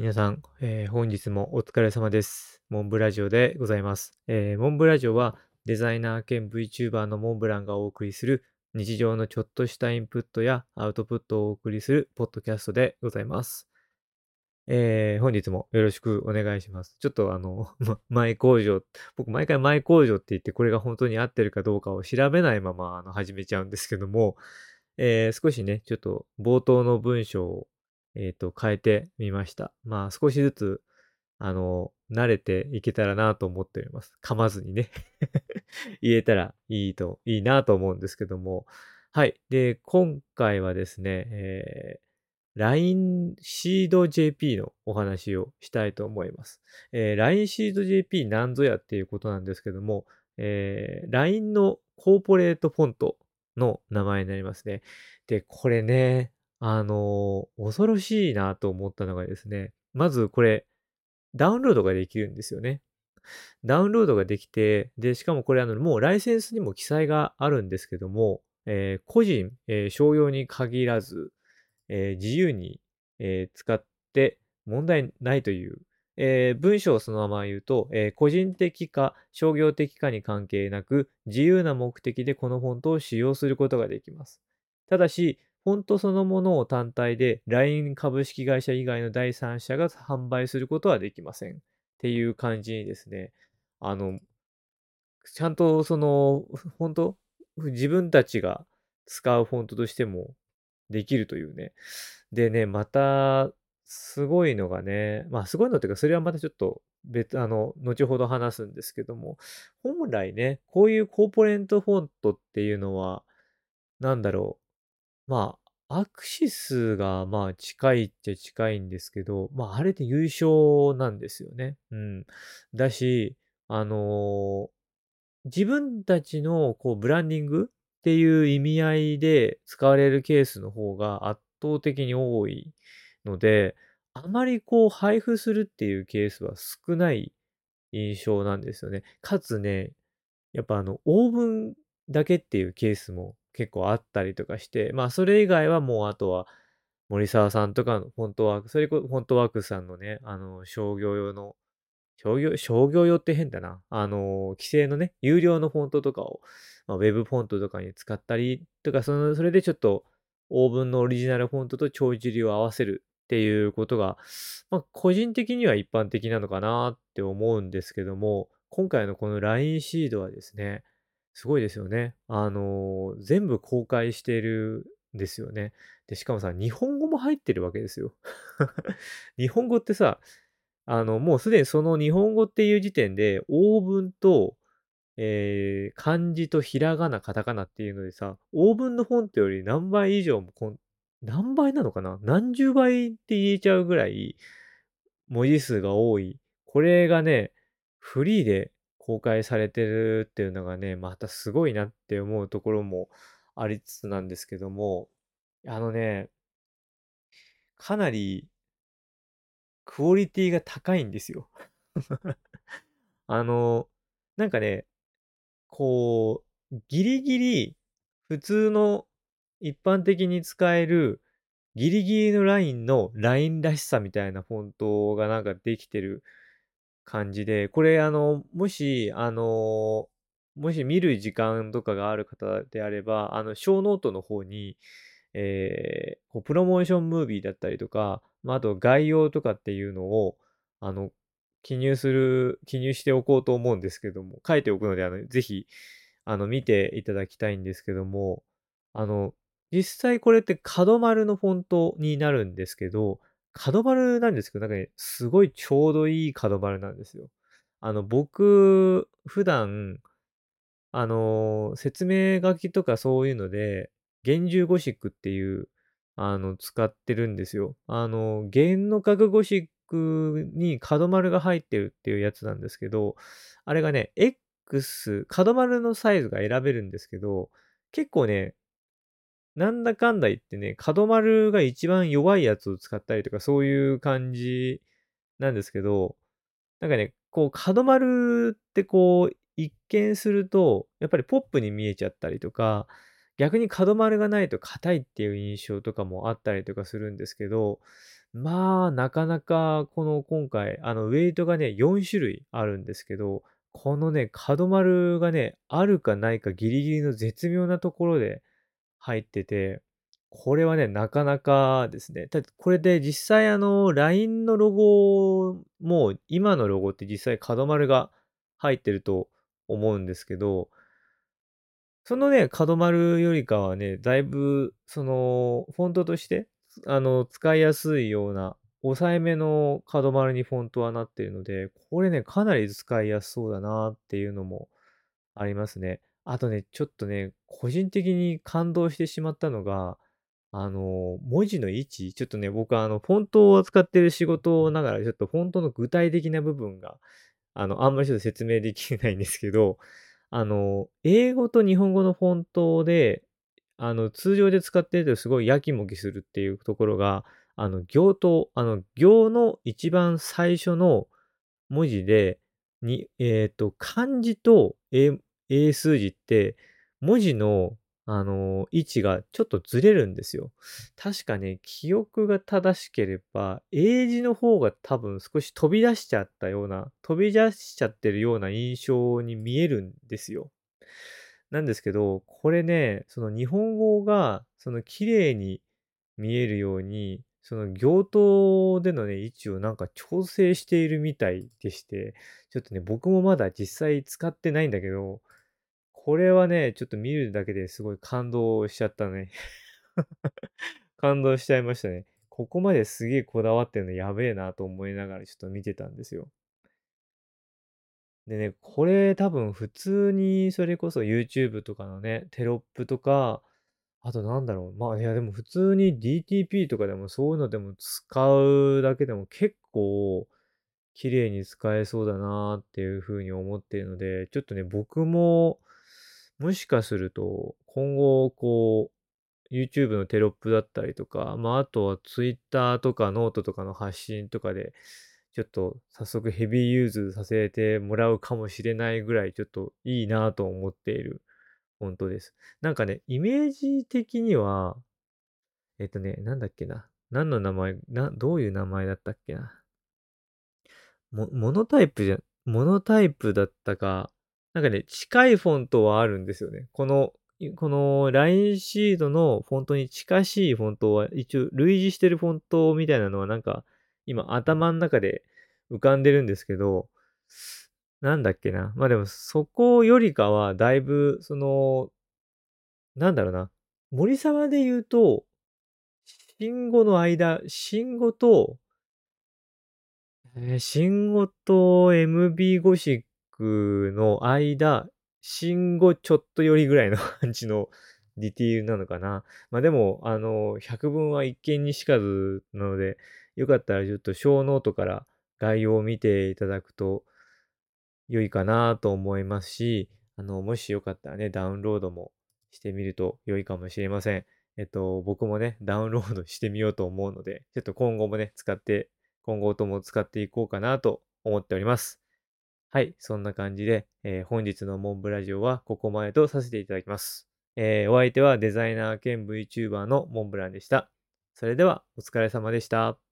皆さん、えー本日もお疲れ様です。モンブラジオでございます。えーモンブラジオはデザイナー兼 VTuber のモンブランがお送りする日常のちょっとしたインプットやアウトプットをお送りするポッドキャストでございます。えー本日もよろしくお願いします。ちょっとあの、ま前工場、僕毎回前工場って言ってこれが本当に合ってるかどうかを調べないままあの始めちゃうんですけども、えー少しね、ちょっと冒頭の文章をえっ、と、変えてみました。まあ、少しずつ、あの、慣れていけたらなと思っております。噛まずにね。言えたらいいと、いいなと思うんですけども。はい。で、今回はですね、えー、LINE シード JP のお話をしたいと思います。えー LINE シード JP なんぞやっていうことなんですけども、えー LINE のコーポレートフォントの名前になりますね。で、これね、あの恐ろしいなと思ったのがですね、まずこれ、ダウンロードができるんですよね。ダウンロードができて、で、しかもこれあの、もうライセンスにも記載があるんですけども、えー個人、えー商用に限らず、えー自由に、えー使って問題ないという、えー文章をそのまま言うと、えー個人的か商業的かに関係なく、自由な目的でこのフォントを使用することができます。ただし、フォントそのものを単体で LINE 株式会社以外の第三者が販売することはできません。っていう感じにですね、あの、ちゃんとその、フォント、自分たちが使うフォントとしてもできるというね。でね、また、すごいのがね、まあすごいのっていうか、それはまたちょっと別、あの、後ほど話すんですけども、本来ね、こういうコーポレントフォントっていうのは、なんだろう、まあ、アクシスがまあ近いっちゃ近いんですけど、まああれで優勝なんですよね。うん。だし、あのー自分たちのこうブランディングっていう意味合いで使われるケースの方が圧倒的に多いので、あまりこう配布するっていうケースは少ない印象なんですよね。かつね、やっぱあの、オーブンだけっていうケースも結構あったりとかして、まあそれ以外はもうあとは森沢さんとかのフォントワーク、それこそフォントワークさんのね、あの、商業用の、商業、商業用って変だな。あの、規制のね、有料のフォントとかを、まあ、ウェブフォントとかに使ったりとか、その、それでちょっとオーブンのオリジナルフォントと帳尻を合わせるっていうことが、まあ個人的には一般的なのかなって思うんですけども、今回のこの LINE シードはですね、すごいですよね。あのー全部公開してるんですよね。で、しかもさ、日本語も入ってるわけですよ。日本語ってさ、あの、もうすでにその日本語っていう時点で、オーブンと、えー漢字とひらがな、カタカナっていうのでさ、オーブンのフォントより何倍以上もこん、何倍なのかな？何十倍って言えちゃうぐらい、文字数が多い。これがね、フリーで公開されてるっていうのがね、またすごいなって思うところもありつつなんですけども、あのね、かなりクオリティが高いんですよ。あの、なんかね、こう、ギリギリ普通の一般的に使えるギリギリのラインのラインらしさみたいなフォントがなんかできてる感じで、これあの、もし、あの、もし見る時間とかがある方であれば、あの、ショーノートの方に、えーこうプロモーションムービーだったりとか、まあ、あと概要とかっていうのを、あの、記入する、記入しておこうと思うんですけども、書いておくので、あの、ぜひ、あの、見ていただきたいんですけども、あの、実際これって角丸のフォントになるんですけど、角丸なんですけど、なんかね、すごいちょうどいい角丸なんですよ。あの、僕、普段、あの、説明書きとかそういうので、厳重ゴシックっていう、あの、使ってるんですよ。あの、弦の角ゴシックに角丸が入ってるっていうやつなんですけど、あれがね、X、角丸のサイズが選べるんですけど、結構ね、なんだかんだ言ってね、角丸が一番弱いやつを使ったりとか、そういう感じなんですけど、なんかね、こう、角丸ってこう、一見すると、やっぱりポップに見えちゃったりとか、逆に角丸がないと硬いっていう印象とかもあったりとかするんですけど、まあ、なかなかこの今回、あのウェイトがね、4種類あるんですけど、このね、角丸がね、あるかないかギリギリの絶妙なところで入ってて、これはね、なかなかですね。だこれで実際あの、LINE のロゴも、今のロゴって実際角丸が入ってると思うんですけど、そのね、角丸よりかはね、だいぶ、その、フォントとして、あの、使いやすいような、抑えめの角丸にフォントはなっているので、これね、かなり使いやすそうだなっていうのもありますね。あとね、ちょっとね、個人的に感動してしまったのが、あの、文字の位置、ちょっとね、僕はあの、フォントを使ってる仕事ながら、ちょっとフォントの具体的な部分が、あの、あんまりちょっと説明できないんですけど、あの、英語と日本語のフォントで、あの、通常で使っているとすごいやきもきするっていうところが、あの、行と、あの、行の一番最初の文字で、に、えっ、と、漢字と英英数字って、文字のあの、位置がちょっとずれるんですよ。確かね、記憶が正しければ、英字の方が多分少し飛び出しちゃったような、飛び出しちゃってるような印象に見えるんですよ。なんですけど、これね、その日本語が、その綺麗に見えるように、その行頭でのね、位置をなんか調整しているみたいでして、ちょっとね、僕もまだ実際使ってないんだけど、これはね、ちょっと見るだけですごい感動しちゃったね。感動しちゃいましたね。ここまですげえこだわってるのやべえなと思いながらちょっと見てたんですよ。でね、これ多分普通にそれこそ YouTube とかのね、テロップとか、あとなんだろう。まあいやでも普通に DTP とかでもそういうのでも使うだけでも結構綺麗に使えそうだなっていうふうに思っているので、ちょっとね、僕ももしかすると、今後、こう、YouTube のテロップだったりとか、まあ、あとは Twitter とかノートとかの発信とかで、ちょっと早速ヘビーユーズさせてもらうかもしれないぐらいちょっといいなと思っている本当です。なんかね、イメージ的には、えっとね、なんだっけな。何の名前、な、どういう名前だったっけな。モノタイプじゃ、モノタイプだったか、なんかね、近いフォントはあるんですよね。この、この LINE シードのフォントに近しいフォントは、一応類似してるフォントみたいなのはなんか、今頭の中で浮かんでるんですけど、なんだっけな。まあでも、そこよりかは、だいぶ、その、なんだろうな。森沢で言うと、信号の間、信号と、えー、信号と MB ゴシックの間、信号ちょっとよりぐらいの感じの ディティールなのかな。まあでも、あの、百聞は一見にしかずなので、よかったらちょっとショーノートから概要を見ていただくと良いかなと思いますし、あの、もしよかったらね、ダウンロードもしてみると良いかもしれません。えっと、僕もね、ダウンロードしてみようと思うので、ちょっと今後もね、使って、今後とも使っていこうかなと思っております。はい、そんな感じで、えー、本日のモンブラジオはここまでとさせていただきます。えー、お相手はデザイナー兼 VTuber のモンブランでした。それではお疲れ様でした。